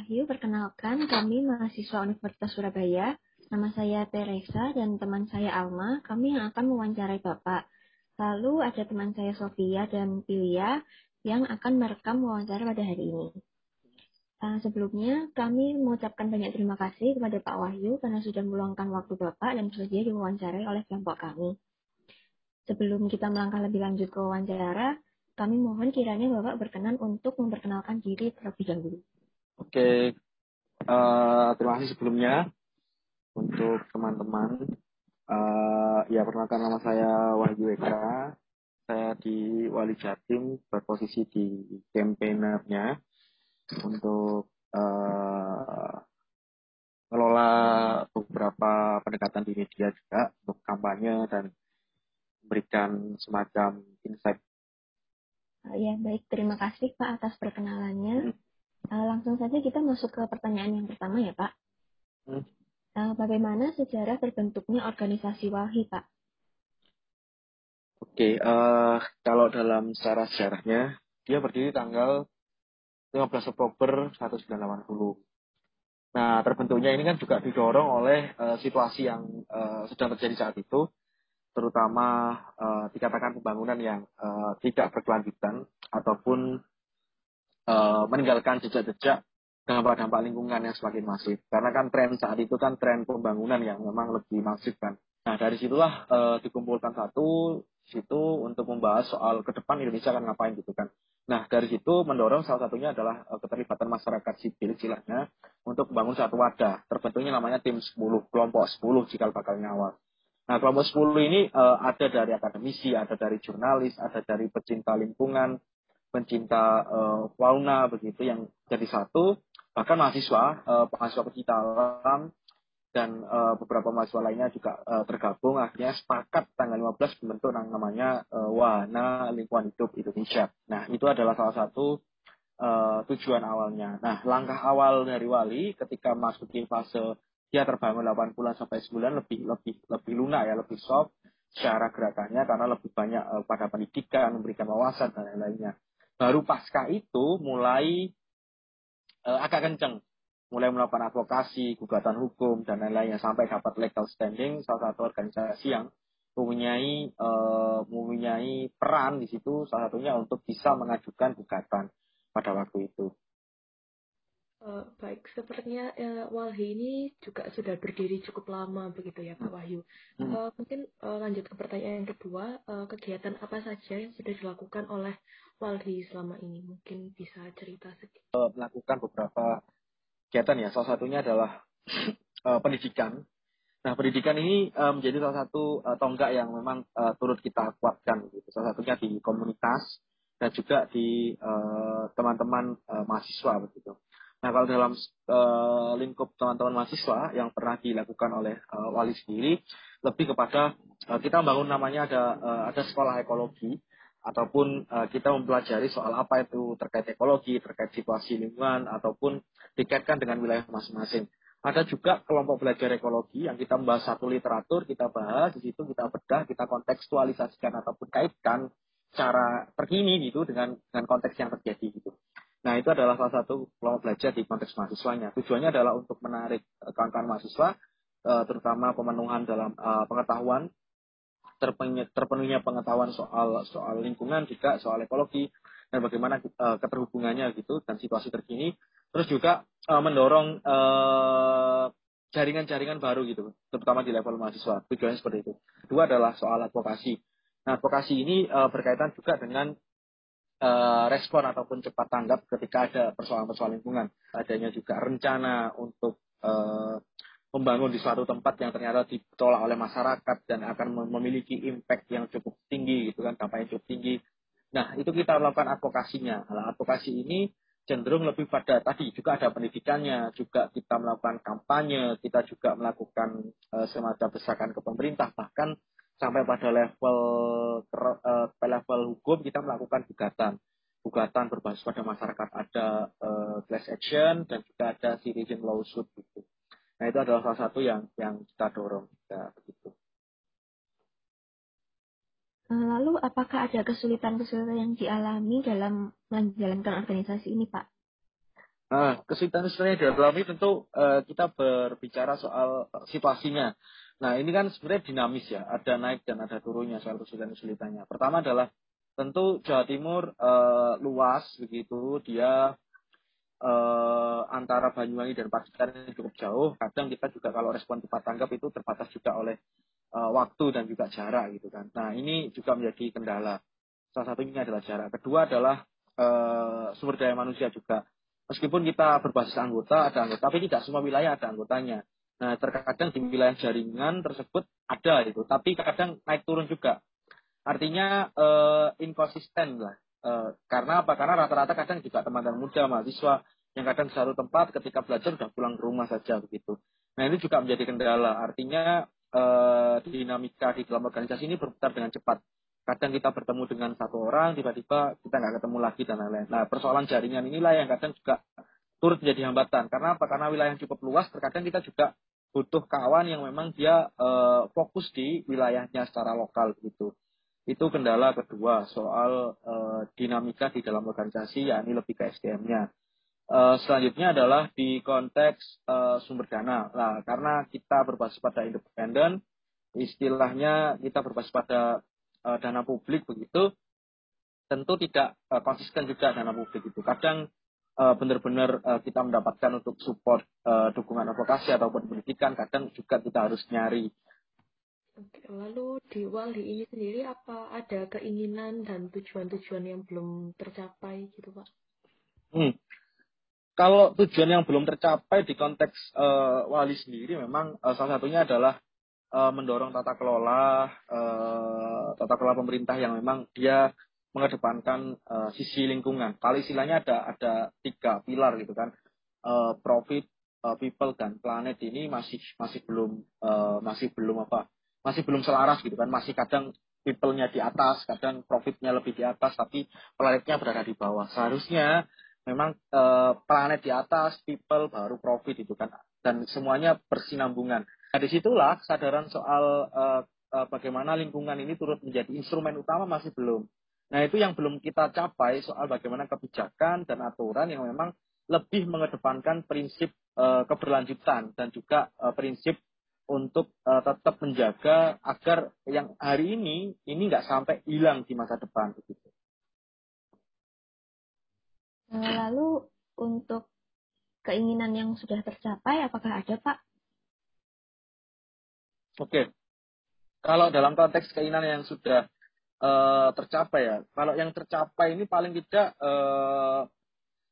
Wahyu, perkenalkan kami mahasiswa Universitas Surabaya. Nama saya Teresa dan teman saya Alma. Kami yang akan mewawancarai Bapak. Lalu ada teman saya Sofia dan Pilia yang akan merekam wawancara pada hari ini. Uh, sebelumnya, kami mengucapkan banyak terima kasih kepada Pak Wahyu karena sudah meluangkan waktu Bapak dan bersedia diwawancarai oleh kelompok kami. Sebelum kita melangkah lebih lanjut ke wawancara, kami mohon kiranya Bapak berkenan untuk memperkenalkan diri terlebih dahulu. Oke, uh, terima kasih sebelumnya untuk teman-teman. Uh, ya, perkenalkan nama saya Wahyu Eka. Saya di Wali Jatim berposisi di campaignernya untuk uh, mengelola beberapa pendekatan di media juga untuk kampanye dan memberikan semacam insight. Uh, ya baik, terima kasih Pak atas perkenalannya. Hmm. Uh, langsung saja kita masuk ke pertanyaan yang pertama ya Pak. Hmm. Uh, bagaimana sejarah terbentuknya organisasi Walhi Pak? Oke, okay, uh, kalau dalam secara sejarahnya dia berdiri tanggal 15 Oktober 1980. Nah, terbentuknya ini kan juga didorong oleh uh, situasi yang uh, sedang terjadi saat itu, terutama uh, dikatakan pembangunan yang uh, tidak berkelanjutan ataupun uh, meninggalkan jejak-jejak dampak-dampak lingkungan yang semakin masif. Karena kan tren saat itu kan tren pembangunan yang memang lebih masif kan. Nah, dari situlah uh, dikumpulkan satu situ untuk membahas soal ke depan Indonesia akan ngapain gitu kan. Nah, dari situ mendorong salah satunya adalah uh, keterlibatan masyarakat sipil istilahnya untuk membangun satu wadah. Terbentuknya namanya tim 10, kelompok 10 jika bakal nyawal. Nah, kelompok 10 ini uh, ada dari akademisi, ada dari jurnalis, ada dari pecinta lingkungan, pencinta uh, fauna begitu yang jadi satu, bahkan mahasiswa, uh, mahasiswa pecinta alam, dan uh, beberapa mahasiswa lainnya juga uh, tergabung akhirnya sepakat tanggal 15 membentuk yang namanya uh, Wahana Lingkungan Hidup Indonesia. Nah, itu adalah salah satu uh, tujuan awalnya. Nah, langkah awal dari Wali ketika masuk di fase dia terbangun 8 bulan sampai sebulan lebih lebih lebih lunak ya, lebih soft secara gerakannya karena lebih banyak uh, pada pendidikan, memberikan wawasan dan lain-lainnya. Baru pasca itu mulai uh, agak kenceng mulai melakukan advokasi, gugatan hukum, dan lain-lainnya sampai dapat legal standing salah satu organisasi yang mempunyai uh, mempunyai peran di situ salah satunya untuk bisa mengajukan gugatan pada waktu itu. Uh, baik, sepertinya uh, Walhi ini juga sudah berdiri cukup lama begitu ya Pak hmm. Wahyu. Hmm. Uh, mungkin uh, lanjut ke pertanyaan yang kedua, uh, kegiatan apa saja yang sudah dilakukan oleh Walhi selama ini? Mungkin bisa cerita sedikit. Uh, melakukan beberapa kegiatan ya. Salah satunya adalah uh, pendidikan. Nah, pendidikan ini uh, menjadi salah satu tonggak yang memang turut kita kuatkan. Gitu. Salah satunya di komunitas dan juga di teman-teman mahasiswa begitu. Nah, kalau dalam lingkup teman-teman mahasiswa yang pernah dilakukan oleh wali sendiri, lebih kepada kita membangun namanya ada ada sekolah ekologi ataupun uh, kita mempelajari soal apa itu terkait ekologi, terkait situasi lingkungan, ataupun dikaitkan dengan wilayah masing-masing. Ada juga kelompok belajar ekologi yang kita membahas satu literatur, kita bahas, di situ kita bedah, kita kontekstualisasikan ataupun kaitkan cara terkini gitu dengan dengan konteks yang terjadi gitu. Nah itu adalah salah satu kelompok belajar di konteks mahasiswanya. Tujuannya adalah untuk menarik eh, kawan-kawan mahasiswa, uh, terutama pemenuhan dalam pengetahuan terpenuhnya pengetahuan soal soal lingkungan juga soal ekologi dan bagaimana uh, keterhubungannya gitu dan situasi terkini. Terus juga uh, mendorong jaringan-jaringan uh, baru gitu terutama di level mahasiswa. Tujuannya seperti itu. Kedua adalah soal advokasi. Nah advokasi ini uh, berkaitan juga dengan uh, respon ataupun cepat tanggap ketika ada persoalan-persoalan lingkungan. Adanya juga rencana untuk uh, membangun di suatu tempat yang ternyata ditolak oleh masyarakat dan akan memiliki impact yang cukup tinggi gitu kan dampaknya cukup tinggi. Nah itu kita lakukan advokasinya. Nah, advokasi ini cenderung lebih pada tadi juga ada pendidikannya juga kita melakukan kampanye kita juga melakukan uh, semacam desakan ke pemerintah bahkan sampai pada level uh, level hukum kita melakukan gugatan. Gugatan berbasis pada masyarakat ada uh, class action dan juga ada citizen lawsuit gitu Nah itu adalah salah satu yang yang kita dorong ya begitu. Eh, lalu apakah ada kesulitan-kesulitan yang dialami dalam menjalankan organisasi ini, Pak? Nah, kesulitan-kesulitan yang dialami tentu uh, kita berbicara soal situasinya. Nah, ini kan sebenarnya dinamis ya, ada naik dan ada turunnya soal kesulitan-kesulitannya. Pertama adalah tentu Jawa Timur uh, luas begitu, dia uh, antara Banyuwangi dan Pacitan cukup jauh. Kadang kita juga kalau respon cepat tanggap itu terbatas juga oleh uh, waktu dan juga jarak gitu kan. Nah, ini juga menjadi kendala. Salah satunya adalah jarak. Kedua adalah uh, sumber daya manusia juga meskipun kita berbasis anggota, ada anggota, tapi tidak semua wilayah ada anggotanya. Nah, terkadang di wilayah jaringan tersebut ada itu, tapi kadang naik turun juga. Artinya uh, inkonsisten lah. Uh, karena apa? Karena rata-rata kadang juga teman-teman muda, mahasiswa yang kadang satu tempat ketika belajar sudah pulang ke rumah saja begitu. Nah, ini juga menjadi kendala. Artinya uh, dinamika di dalam organisasi ini berputar dengan cepat kadang kita bertemu dengan satu orang tiba-tiba kita nggak ketemu lagi dan lain-lain. Nah persoalan jaringan inilah yang kadang juga turut menjadi hambatan. Karena apa? Karena wilayah yang cukup luas, terkadang kita juga butuh kawan yang memang dia uh, fokus di wilayahnya secara lokal gitu. Itu kendala kedua soal uh, dinamika di dalam organisasi, ya ini lebih ke SDM-nya. Uh, selanjutnya adalah di konteks uh, sumber dana. Nah, karena kita berbasis pada independen, istilahnya kita berbasis pada uh, dana publik begitu tentu tidak uh, konsisten juga dana publik itu kadang uh, benar-benar uh, kita mendapatkan untuk support uh, dukungan advokasi ataupun pendidikan kadang juga kita harus nyari Oke, lalu di Wali ini sendiri apa ada keinginan dan tujuan-tujuan yang belum tercapai gitu Pak? Hmm. Kalau tujuan yang belum tercapai di konteks uh, Wali sendiri memang uh, salah satunya adalah uh, mendorong tata kelola uh, tata kelola pemerintah yang memang dia mengedepankan uh, sisi lingkungan. Kalau istilahnya ada ada tiga pilar gitu kan, uh, profit, people dan planet ini masih masih belum uh, masih belum apa, masih belum selaras gitu kan, masih kadang people-nya di atas, kadang profitnya lebih di atas, tapi planetnya berada di bawah. Seharusnya memang uh, planet di atas, people baru profit itu kan, dan semuanya bersinambungan. Nah, di situlah kesadaran soal uh, uh, bagaimana lingkungan ini turut menjadi instrumen utama masih belum. Nah, itu yang belum kita capai soal bagaimana kebijakan dan aturan yang memang lebih mengedepankan prinsip uh, keberlanjutan dan juga uh, prinsip untuk uh, tetap menjaga agar yang hari ini ini nggak sampai hilang di masa depan begitu. Lalu untuk keinginan yang sudah tercapai apakah ada Pak? Oke. Kalau dalam konteks keinginan yang sudah uh, tercapai ya, kalau yang tercapai ini paling tidak uh,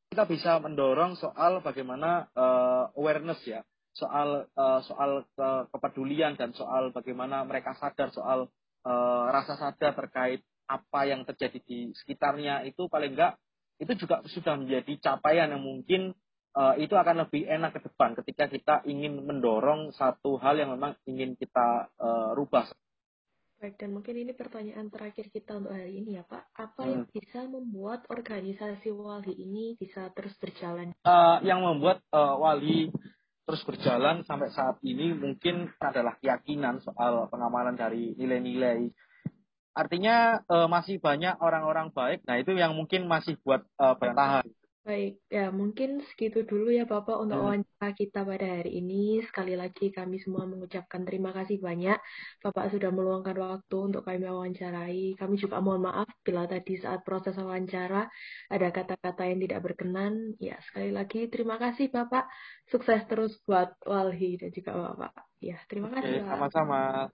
kita bisa mendorong soal bagaimana uh, awareness ya, soal uh, soal ke kepedulian dan soal bagaimana mereka sadar soal uh, rasa sadar terkait apa yang terjadi di sekitarnya itu paling enggak itu juga sudah menjadi capaian yang mungkin uh, itu akan lebih enak ke depan ketika kita ingin mendorong satu hal yang memang ingin kita uh, rubah. Baik, dan mungkin ini pertanyaan terakhir kita untuk hari ini ya Pak. Apa hmm. yang bisa membuat organisasi Wali ini bisa terus berjalan? Uh, yang membuat uh, Wali terus berjalan sampai saat ini mungkin adalah keyakinan soal pengamalan dari nilai-nilai. Artinya uh, masih banyak orang-orang baik. Nah itu yang mungkin masih buat uh, bertahan. Baik, ya mungkin segitu dulu ya Bapak untuk hmm. wawancara kita pada hari ini. Sekali lagi kami semua mengucapkan terima kasih banyak. Bapak sudah meluangkan waktu untuk kami wawancarai. Kami juga mohon maaf bila tadi saat proses wawancara ada kata-kata yang tidak berkenan. Ya, sekali lagi terima kasih Bapak. Sukses terus buat Walhi dan juga Bapak. Ya, terima kasih. sama-sama.